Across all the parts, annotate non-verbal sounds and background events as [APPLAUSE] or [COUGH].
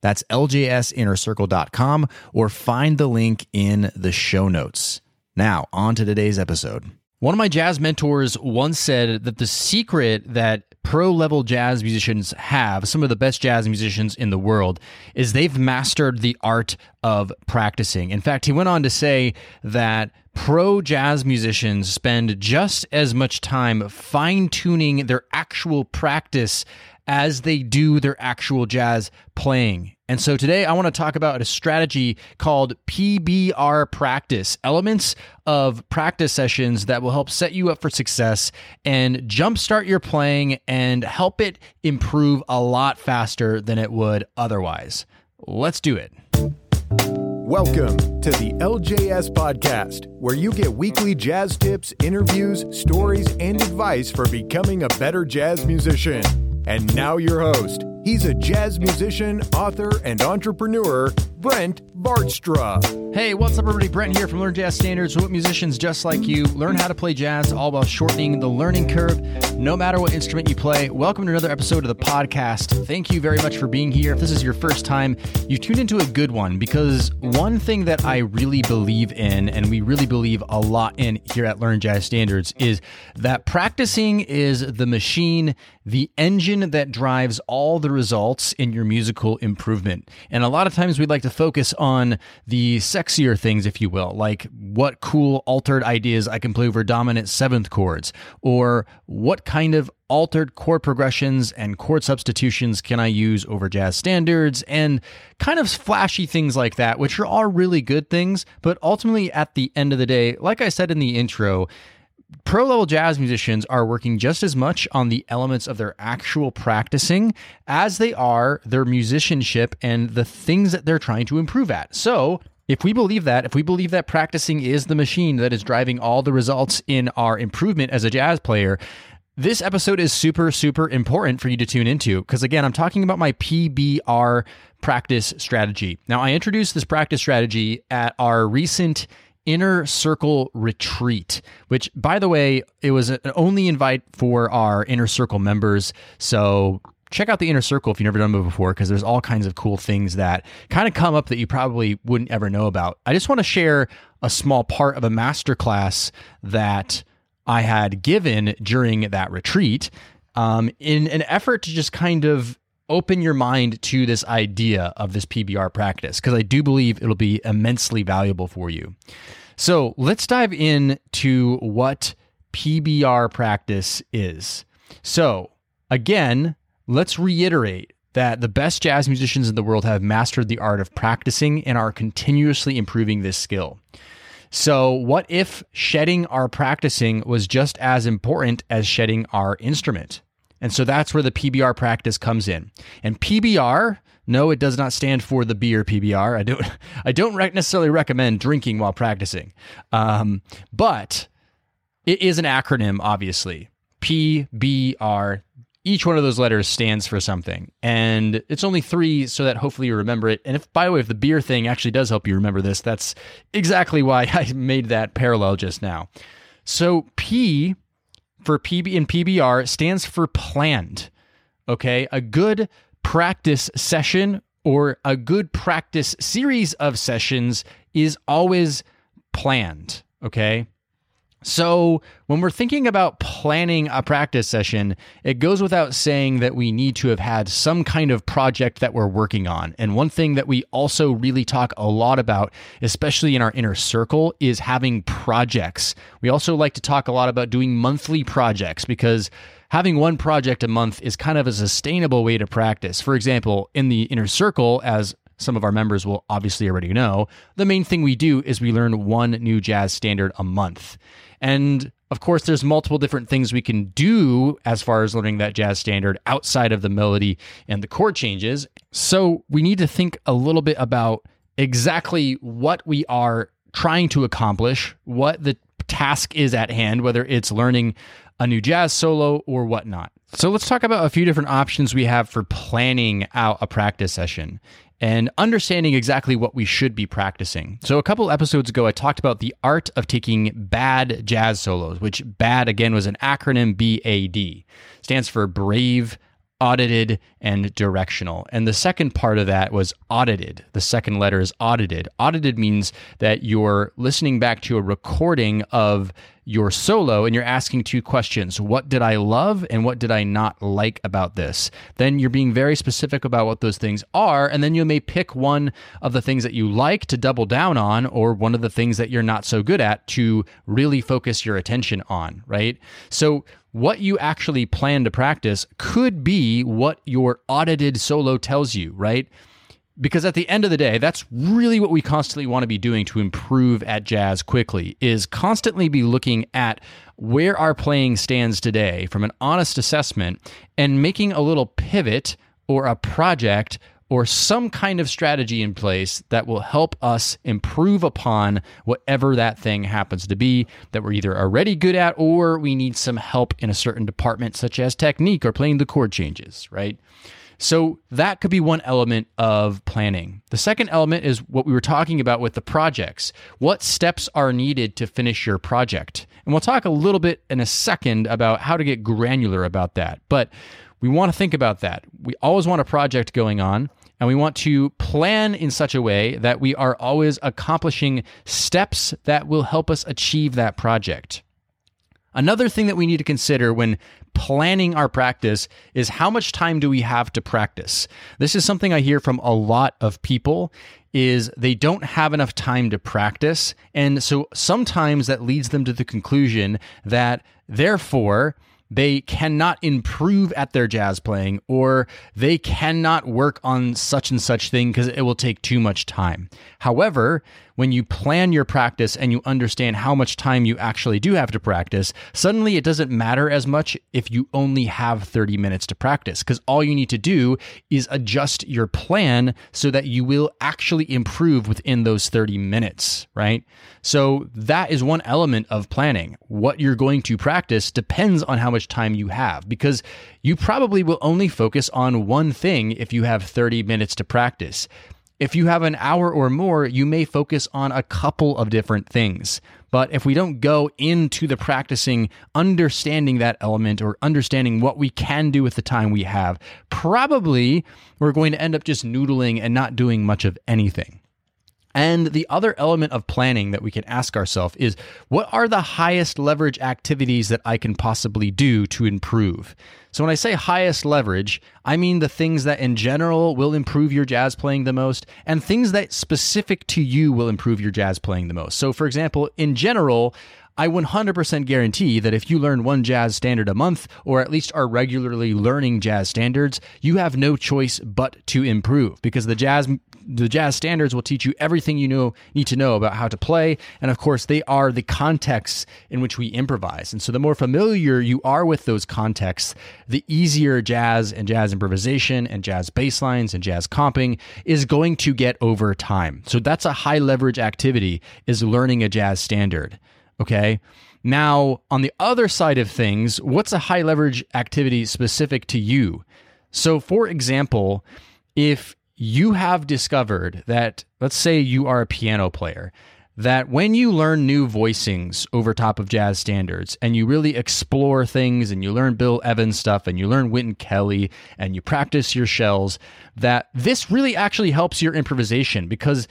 That's ljsinnercircle.com or find the link in the show notes. Now, on to today's episode. One of my jazz mentors once said that the secret that pro level jazz musicians have, some of the best jazz musicians in the world, is they've mastered the art of practicing. In fact, he went on to say that pro jazz musicians spend just as much time fine tuning their actual practice as they do their actual jazz playing. And so today I want to talk about a strategy called PBR practice, elements of practice sessions that will help set you up for success and jumpstart your playing and help it improve a lot faster than it would otherwise. Let's do it. Welcome to the LJS Podcast, where you get weekly jazz tips, interviews, stories, and advice for becoming a better jazz musician. And now, your host. He's a jazz musician, author, and entrepreneur, Brent Vaartstra. Hey, what's up, everybody? Brent here from Learn Jazz Standards. What musicians just like you learn how to play jazz, all while shortening the learning curve, no matter what instrument you play. Welcome to another episode of the podcast. Thank you very much for being here. If this is your first time, you tuned into a good one because one thing that I really believe in, and we really believe a lot in here at Learn Jazz Standards, is that practicing is the machine, the engine that drives all the results in your musical improvement. And a lot of times we'd like to focus on the sexier things, if you will, like what cool altered ideas I can play over dominant seventh chords, or what kind of altered chord progressions and chord substitutions can I use over jazz standards and kind of flashy things like that, which are all really good things. But ultimately, at the end of the day, like I said in the intro, pro level jazz musicians are working just as much on the elements of their actual practicing as they are their musicianship and the things that they're trying to improve at. So, if we believe that, if we believe that practicing is the machine that is driving all the results in our improvement as a jazz player, this episode is super, super important for you to tune into because, again, I'm talking about my PBR practice strategy. Now, I introduced this practice strategy at our recent Inner Circle Retreat, which, by the way, it was an only invite for our Inner Circle members. So check out the Inner Circle if you've never done it before, because there's all kinds of cool things that kind of come up that you probably wouldn't ever know about. I just want to share a small part of a masterclass that I had given during that retreat um, in an effort to just kind of open your mind to this idea of this PBR practice because I do believe it'll be immensely valuable for you. So let's dive into what PBR practice is. So, again, let's reiterate that the best jazz musicians in the world have mastered the art of practicing and are continuously improving this skill. So, what if shedding our practicing was just as important as shedding our instrument? And so that's where the PBR practice comes in. And PBR, no, it does not stand for the beer PBR. I don't, [LAUGHS] I don't necessarily recommend drinking while practicing, um, but it is an acronym, obviously. PBR. Each one of those letters stands for something, and it's only three, so that hopefully you remember it. And if, by the way, if the beer thing actually does help you remember this, that's exactly why [LAUGHS] I made that parallel just now. So P for PB and PBR stands for planned. Okay, a good practice session or a good practice series of sessions is always planned. Okay. So, when we're thinking about planning a practice session, it goes without saying that we need to have had some kind of project that we're working on. And one thing that we also really talk a lot about, especially in our inner circle, is having projects. We also like to talk a lot about doing monthly projects because having one project a month is kind of a sustainable way to practice. For example, in the inner circle, as some of our members will obviously already know, the main thing we do is we learn one new jazz standard a month. And Of course, there's multiple different things we can do as far as learning that jazz standard outside of the melody and the chord changes. So we need to think a little bit about exactly what we are trying to accomplish, what the task is at hand, whether it's learning a new jazz solo or whatnot. So let's talk about a few different options we have for planning out a practice session and understanding exactly what we should be practicing. So, a couple episodes ago, I talked about the art of taking bad jazz solos, which BAD again was an acronym BAD, stands for brave, audited and directional. And the second part of that was audited. The second letter is audited. Audited means that you're listening back to a recording of your solo and you're asking two questions What did I love and what did I not like about this? Then you're being very specific about what those things are. And then you may pick one of the things that you like to double down on or one of the things that you're not so good at to really focus your attention on, right? So what you actually plan to practice could be what your audited solo tells you, right? Because at the end of the day, that's really what we constantly want to be doing to improve at jazz quickly is constantly be looking at where our playing stands today from an honest assessment and making a little pivot or a project or some kind of strategy in place that will help us improve upon whatever that thing happens to be that we're either already good at or we need some help in a certain department, such as technique or playing the chord changes, right? So that could be one element of planning. The second element is what we were talking about with the projects. What steps are needed to finish your project? And we'll talk a little bit in a second about how to get granular about that. But we want to think about that. We always want a project going on, and we want to plan in such a way that we are always accomplishing steps that will help us achieve that project. Another thing that we need to consider when planning our practice is how much time do we have to practice? This is something I hear from a lot of people is they don't have enough time to practice and so sometimes that leads them to the conclusion that therefore they cannot improve at their jazz playing or they cannot work on such and such thing because it will take too much time. However, when you plan your practice and you understand how much time you actually do have to practice, suddenly it doesn't matter as much if you only have 30 minutes to practice because all you need to do is adjust your plan so that you will actually improve within those 30 minutes, right? So that is one element of planning. What you're going to practice depends on how much time you have because you probably will only focus on one thing if you have 30 minutes to practice. If you have an hour or more, you may focus on a couple of different things. But if we don't go into the practicing, understanding that element or understanding what we can do with the time we have, probably we're going to end up just noodling and not doing much of anything. And the other element of planning that we can ask ourselves is what are the highest leverage activities that I can possibly do to improve? So, when I say highest leverage, I mean the things that in general will improve your jazz playing the most and things that specific to you will improve your jazz playing the most. So, for example, in general, I 100% guarantee that if you learn one jazz standard a month, or at least are regularly learning jazz standards, you have no choice but to improve because the jazz the jazz standards will teach you everything you know need to know about how to play, and of course they are the contexts in which we improvise. And so the more familiar you are with those contexts, the easier jazz and jazz improvisation and jazz bass lines and jazz comping is going to get over time. So that's a high leverage activity is learning a jazz standard. Okay. Now, on the other side of things, what's a high leverage activity specific to you? So, for example, if you have discovered that, let's say you are a piano player, that when you learn new voicings over top of jazz standards and you really explore things and you learn Bill Evans stuff and you learn Wynton Kelly and you practice your shells, that this really actually helps your improvisation because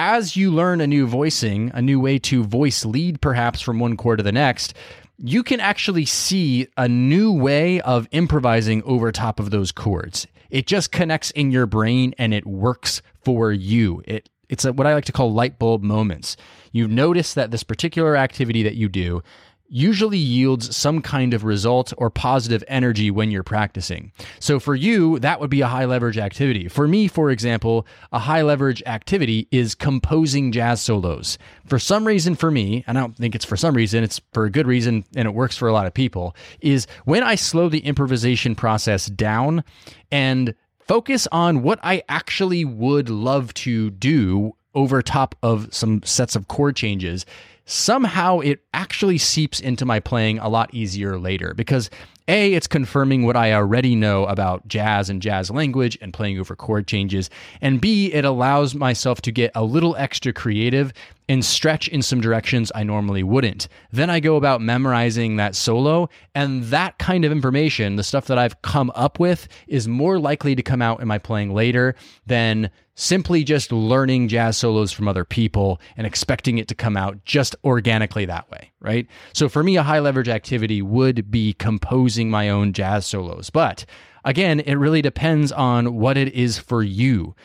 as you learn a new voicing, a new way to voice lead perhaps from one chord to the next, you can actually see a new way of improvising over top of those chords. It just connects in your brain and it works for you. It it's a, what I like to call light bulb moments. You notice that this particular activity that you do usually yields some kind of result or positive energy when you're practicing. So for you, that would be a high leverage activity. For me, for example, a high leverage activity is composing jazz solos. For some reason, for me, and I don't think it's for some reason, it's for a good reason, and it works for a lot of people, is when I slow the improvisation process down and focus on what I actually would love to do over top of some sets of chord changes somehow it actually seeps into my playing a lot easier later because a, it's confirming what I already know about jazz and jazz language and playing over chord changes. And B, it allows myself to get a little extra creative and stretch in some directions I normally wouldn't. Then I go about memorizing that solo, and that kind of information, the stuff that I've come up with, is more likely to come out in my playing later than simply just learning jazz solos from other people and expecting it to come out just organically that way, right? So for me, a high leverage activity would be composing my own jazz solos. But again, it really depends on what it is for you.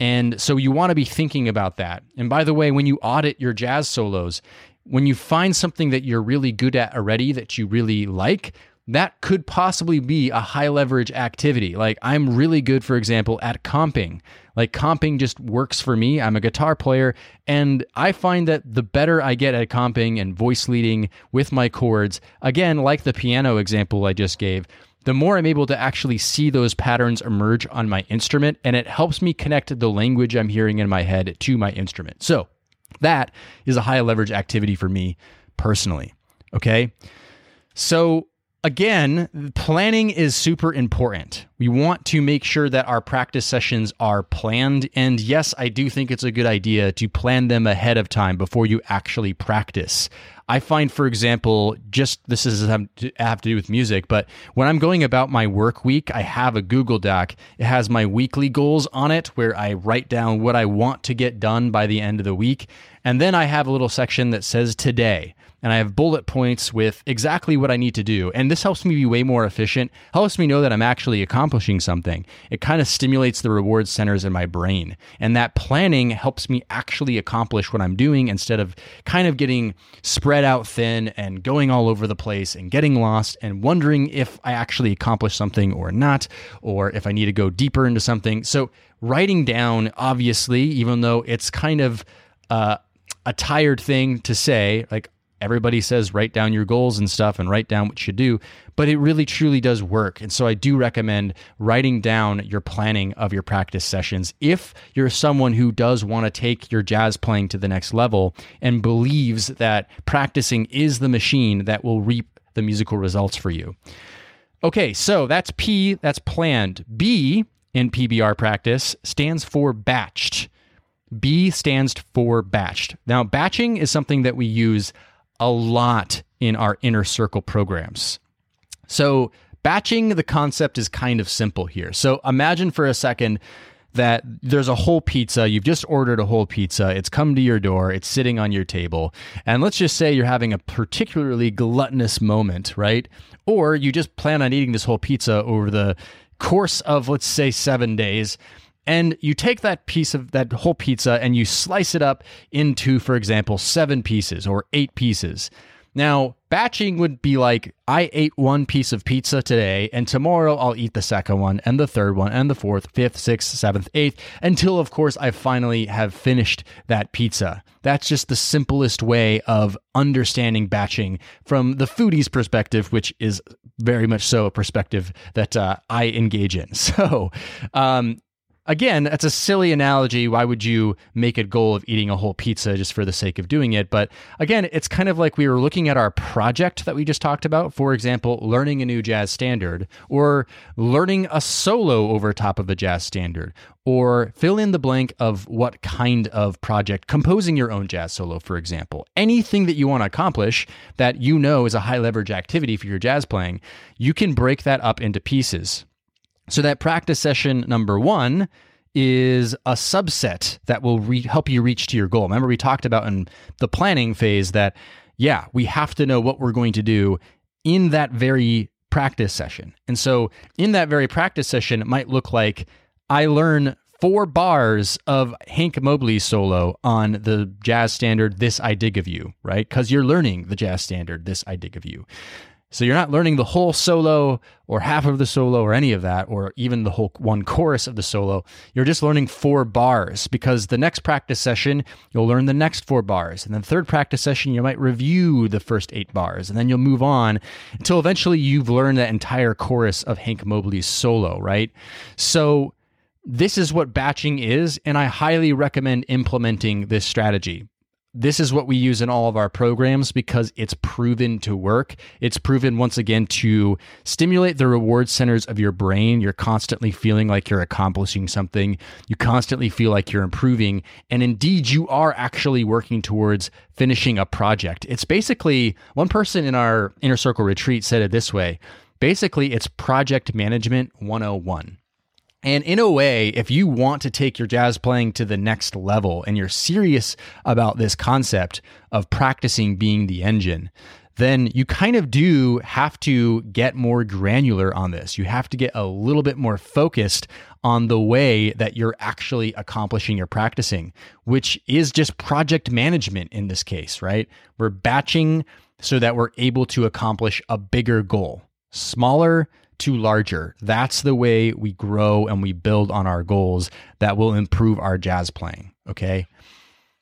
And so you want to be thinking about that. And by the way, when you audit your jazz solos, when you find something that you're really good at already that you really like, that could possibly be a high leverage activity. Like I'm really good, for example, at comping. Like comping just works for me. I'm a guitar player, and I find that the better I get at comping and voice leading with my chords, again, like the piano example I just gave, the more I'm able to actually see those patterns emerge on my instrument, and it helps me connect the language I'm hearing in my head to my instrument. So that is a high leverage activity for me personally. Okay. So again, planning is super important. We want to make sure that our practice sessions are planned. And yes, I do think it's a good idea to plan them ahead of time before you actually practice. I find, for example, just this is have to do with music, but when I'm going about my work week, I have a Google Doc. It has my weekly goals on it where I write down what I want to get done by the end of the week. And then I have a little section that says today and I have bullet points with exactly what I need to do. And this helps me be way more efficient, helps me know that I'm actually accomplishing something. It kind of stimulates the reward centers in my brain. And that planning helps me actually accomplish what I'm doing instead of kind of getting spread out thin and going all over the place and getting lost and wondering if I actually accomplished something or not, or if I need to go deeper into something. So, writing down, obviously, even though it's kind of uh, a tired thing to say, like, everybody says write down your goals and stuff and write down what you do, but it really truly does work. And so I do recommend writing down your planning of your practice sessions if you're someone who does want to take your jazz playing to the next level and believes that practicing is the machine that will reap the musical results for you. Okay, so that's P, that's planned. B in PBR practice stands for batched. B stands for batched. Now, batching is something that we use a lot in our inner circle programs. So, batching the concept is kind of simple here. So, imagine for a second that there's a whole pizza. You've just ordered a whole pizza. It's come to your door. It's sitting on your table. And let's just say you're having a particularly gluttonous moment, right? Or you just plan on eating this whole pizza over the course of, let's say, seven days and you take that piece of that whole pizza and you slice it up into, for example, seven pieces or eight pieces. Now, batching would be like I ate one piece of pizza today, and tomorrow I'll eat the second one, and the third one, and the fourth, fifth, sixth, seventh, eighth, until, of course, I finally have finished that pizza. That's just the simplest way of understanding batching from the foodie's perspective, which is very much so a perspective that uh, I engage in. [LAUGHS] So, um, again, that's a silly analogy. Why would you make a goal of eating a whole pizza just for the sake of doing it? But again, it's kind of like we were looking at our project that we just talked about. For example, learning a new jazz standard, or learning a solo over top of a jazz standard, or fill in the blank of what kind of project, composing your own jazz solo, for example. Anything that you want to accomplish that you know is a high leverage activity for your jazz playing, you can break that up into pieces. So that practice session number one is a subset that will re- help you reach to your goal. Remember, we talked about in the planning phase that, yeah, we have to know what we're going to do in that very practice session. And so, in that very practice session, it might look like I learn four bars of Hank Mobley solo on the jazz standard This I Dig of You, right? Because you're learning the jazz standard This I Dig of You. So you're not learning the whole solo or half of the solo or any of that, or even the whole one chorus of the solo. You're just learning four bars because the next practice session, you'll learn the next four bars. And then third practice session, you might review the first eight bars. And then you'll move on until eventually you've learned that entire chorus of Hank Mobley's solo, right? So this is what batching is. And I highly recommend implementing this strategy this is what we use in all of our programs because it's proven to work. It's proven once again to stimulate the reward centers of your brain. You're constantly feeling like you're accomplishing something. You constantly feel like you're improving. And indeed, you are actually working towards finishing a project. It's basically one person in our inner circle retreat said it this way basically, it's project management 101. And in a way, if you want to take your jazz playing to the next level and you're serious about this concept of practicing being the engine, then you kind of do have to get more granular on this. You have to get a little bit more focused on the way that you're actually accomplishing your practicing, which is just project management in this case, right? We're batching so that we're able to accomplish a bigger goal. Smaller, to larger. That's the way we grow and we build on our goals that will improve our jazz playing. Okay.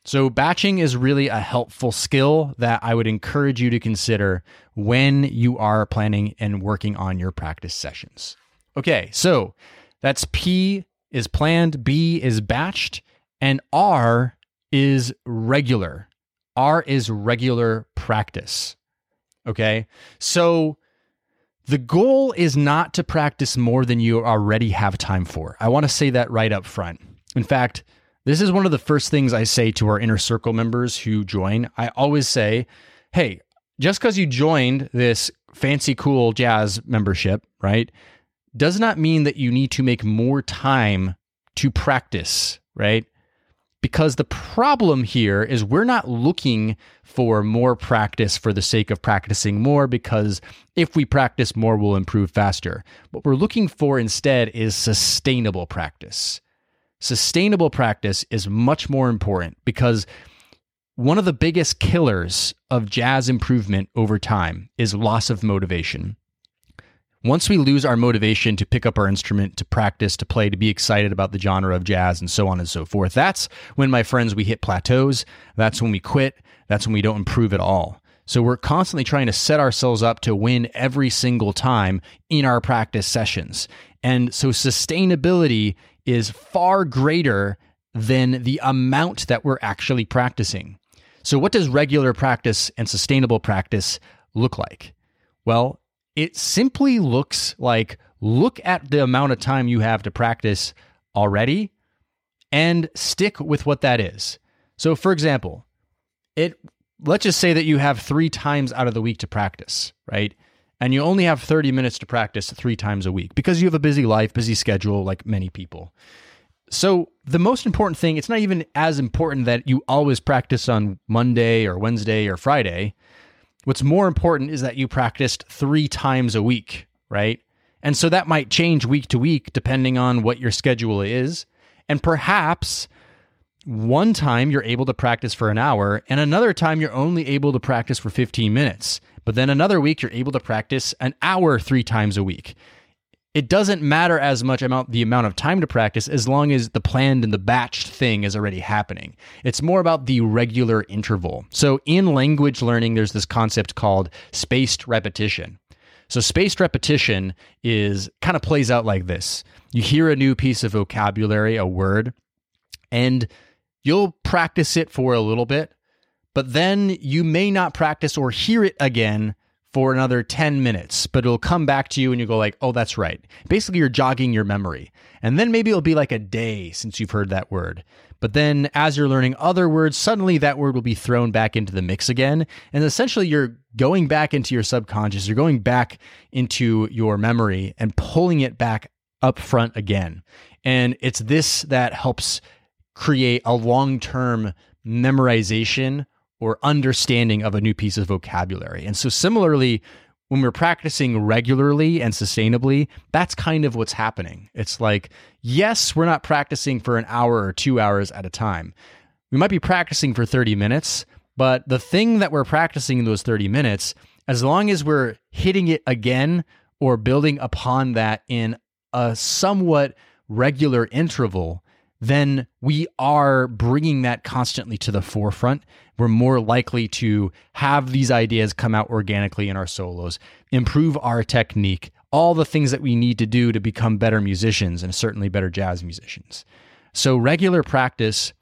So, batching is really a helpful skill that I would encourage you to consider when you are planning and working on your practice sessions. Okay. So, that's P is planned, B is batched, and R is regular. R is regular practice. Okay. So, the goal is not to practice more than you already have time for. I want to say that right up front. In fact, this is one of the first things I say to our inner circle members who join. I always say, hey, just because you joined this fancy, cool jazz membership, right, does not mean that you need to make more time to practice, right? Because the problem here is we're not looking for more practice for the sake of practicing more, because if we practice more, we'll improve faster. What we're looking for instead is sustainable practice. Sustainable practice is much more important because one of the biggest killers of jazz improvement over time is loss of motivation. Once we lose our motivation to pick up our instrument, to practice, to play, to be excited about the genre of jazz, and so on and so forth, that's when, my friends, we hit plateaus. That's when we quit. That's when we don't improve at all. So we're constantly trying to set ourselves up to win every single time in our practice sessions. And so sustainability is far greater than the amount that we're actually practicing. So, what does regular practice and sustainable practice look like? Well, it simply looks like look at the amount of time you have to practice already and stick with what that is. So for example, it let's just say that you have 3 times out of the week to practice, right? And you only have 30 minutes to practice 3 times a week because you have a busy life, busy schedule like many people. So, the most important thing, it's not even as important that you always practice on Monday or Wednesday or Friday. What's more important is that you practiced three times a week, right? And so that might change week to week depending on what your schedule is. And perhaps one time you're able to practice for an hour, and another time you're only able to practice for 15 minutes. But then another week you're able to practice an hour three times a week it doesn't matter as much about the amount of time to practice as long as the planned and the batched thing is already happening. It's more about the regular interval. So in language learning, there's this concept called spaced repetition. So spaced repetition is kind of plays out like this. You hear a new piece of vocabulary, a word, and you'll practice it for a little bit, but then you may not practice or hear it again for another 10 minutes, but it'll come back to you and you go like, "Oh, that's right." Basically, you're jogging your memory. And then maybe it'll be like a day since you've heard that word. But then as you're learning other words, suddenly that word will be thrown back into the mix again, and essentially you're going back into your subconscious, you're going back into your memory and pulling it back up front again. And it's this that helps create a long-term memorization or understanding of a new piece of vocabulary. And so, similarly, when we're practicing regularly and sustainably, that's kind of what's happening. It's like, yes, we're not practicing for an hour or two hours at a time. We might be practicing for 30 minutes, but the thing that we're practicing in those 30 minutes, as long as we're hitting it again or building upon that in a somewhat regular interval, then we are bringing that constantly to the forefront. We're more likely to have these ideas come out organically in our solos, improve our technique, all the things that we need to do to become better musicians and certainly better jazz musicians. So, regular practice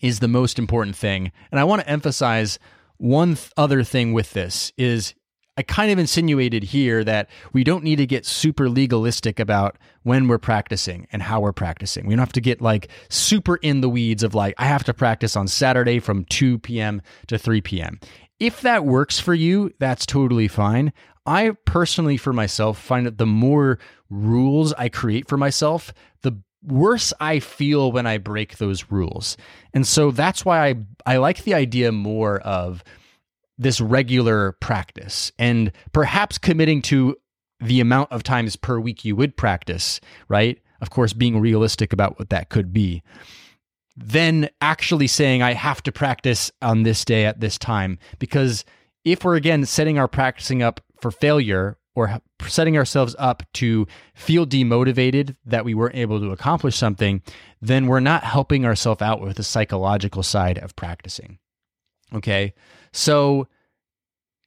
is the most important thing. And I want to emphasize one th- other thing with this is I kind of insinuated here that we don't need to get super legalistic about when we're practicing and how we're practicing. We don't have to get like super in the weeds of like, I have to practice on Saturday from 2 p.m. to 3 p.m. If that works for you, that's totally fine. I personally, for myself, find that the more rules I create for myself, the worse I feel when I break those rules. And so that's why I, I like the idea more of this regular practice and perhaps committing to the amount of times per week you would practice, right? Of course, being realistic about what that could be. Then actually saying, I have to practice on this day at this time. Because if we're again setting our practicing up for failure or setting ourselves up to feel demotivated that we weren't able to accomplish something, then we're not helping ourselves out with the psychological side of practicing. Okay. So,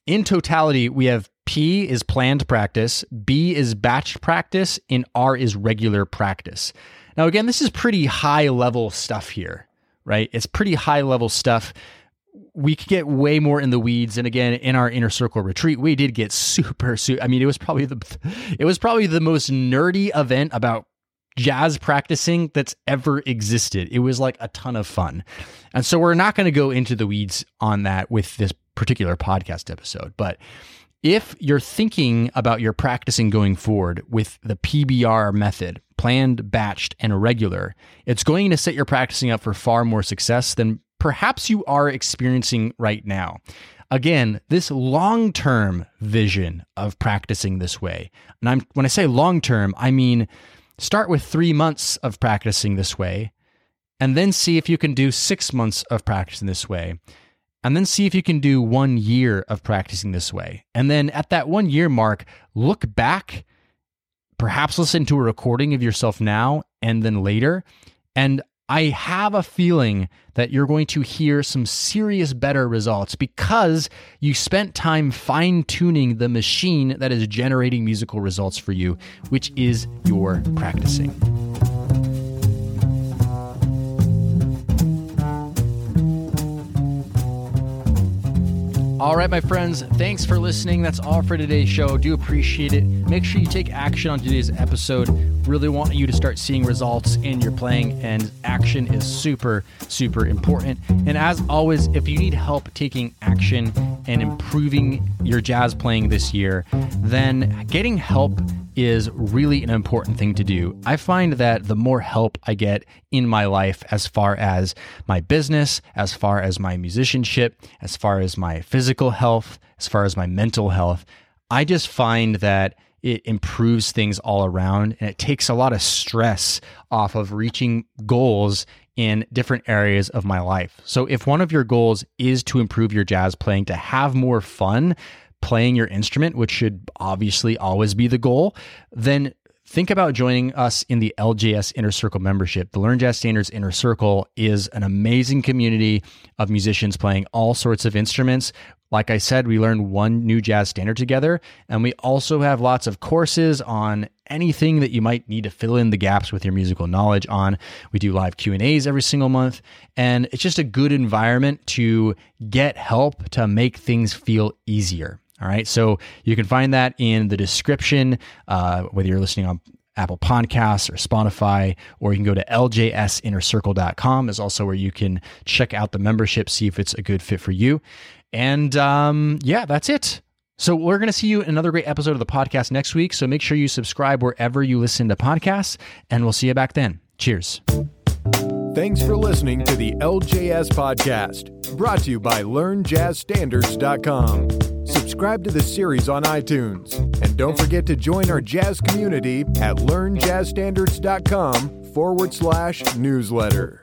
in totality, we have P is planned practice, B is batched practice, and R is regular practice. Now, again, this is pretty high level stuff here, right? It's pretty high level stuff. We could get way more in the weeds, and again, in our inner circle retreat, we did get super, super. I mean, it was probably the, it was probably the most nerdy event about jazz practicing that's ever existed. It was like a ton of fun. And so we're not going to go into the weeds on that with this particular podcast episode. But if you're thinking about your practicing going forward with the PBR method, planned, batched, and regular, it's going to set your practicing up for far more success than perhaps you are experiencing right now. Again, this long term vision of practicing this way, and I'm, when I say long term, I mean Start with three months of practicing this way, and then see if you can do six months of practicing this way, and then see if you can do one year of practicing this way. And then at that one year mark, look back, perhaps listen to a recording of yourself now and then later, and I have a feeling that you're going to hear some serious better results because you spent time fine tuning the machine that is generating musical results for you, which is your practicing. All right, my friends, thanks for listening. That's all for today's show. Do appreciate it. Make sure you take action on today's episode. Really want you to start seeing results in your playing, and action is super, super important. And as always, if you need help taking action and improving your jazz playing this year, then getting help is really an important thing to do. I find that the more help I get in my life, as far as my business, as far as my musicianship, as far as my physical health, as far as my mental health, I just find that it improves things all around and it takes a lot of stress off of reaching goals in different areas of my life. So, if one of your goals is to improve your jazz playing, to have more fun, playing your instrument, which should obviously always be the goal, then think about joining us in the LJS Inner Circle membership. The Learn Jazz Standards Inner Circle is an amazing community of musicians playing all sorts of instruments. Like I said, we learn one new jazz standard together, and we also have lots of courses on anything that you might need to fill in the gaps with your musical knowledge on. We do live Q&As every single month, and it's just a good environment to get help to make things feel easier. All right. So you can find that in the description, uh, whether you're listening on Apple Podcasts or Spotify, or you can go to ljsinnercircle.com is also where you can check out the membership, see if it's a good fit for you. And um, yeah, that's it. So we're going to see you in another great episode of the podcast next week. So make sure you subscribe wherever you listen to podcasts, and we'll see you back then. Cheers. Thanks for listening to the LJS podcast, brought to you by LearnJazzStandards.com. Subscribe to the series on iTunes. And don't forget to join our jazz community at learnjazzstandards.com forward slash newsletter.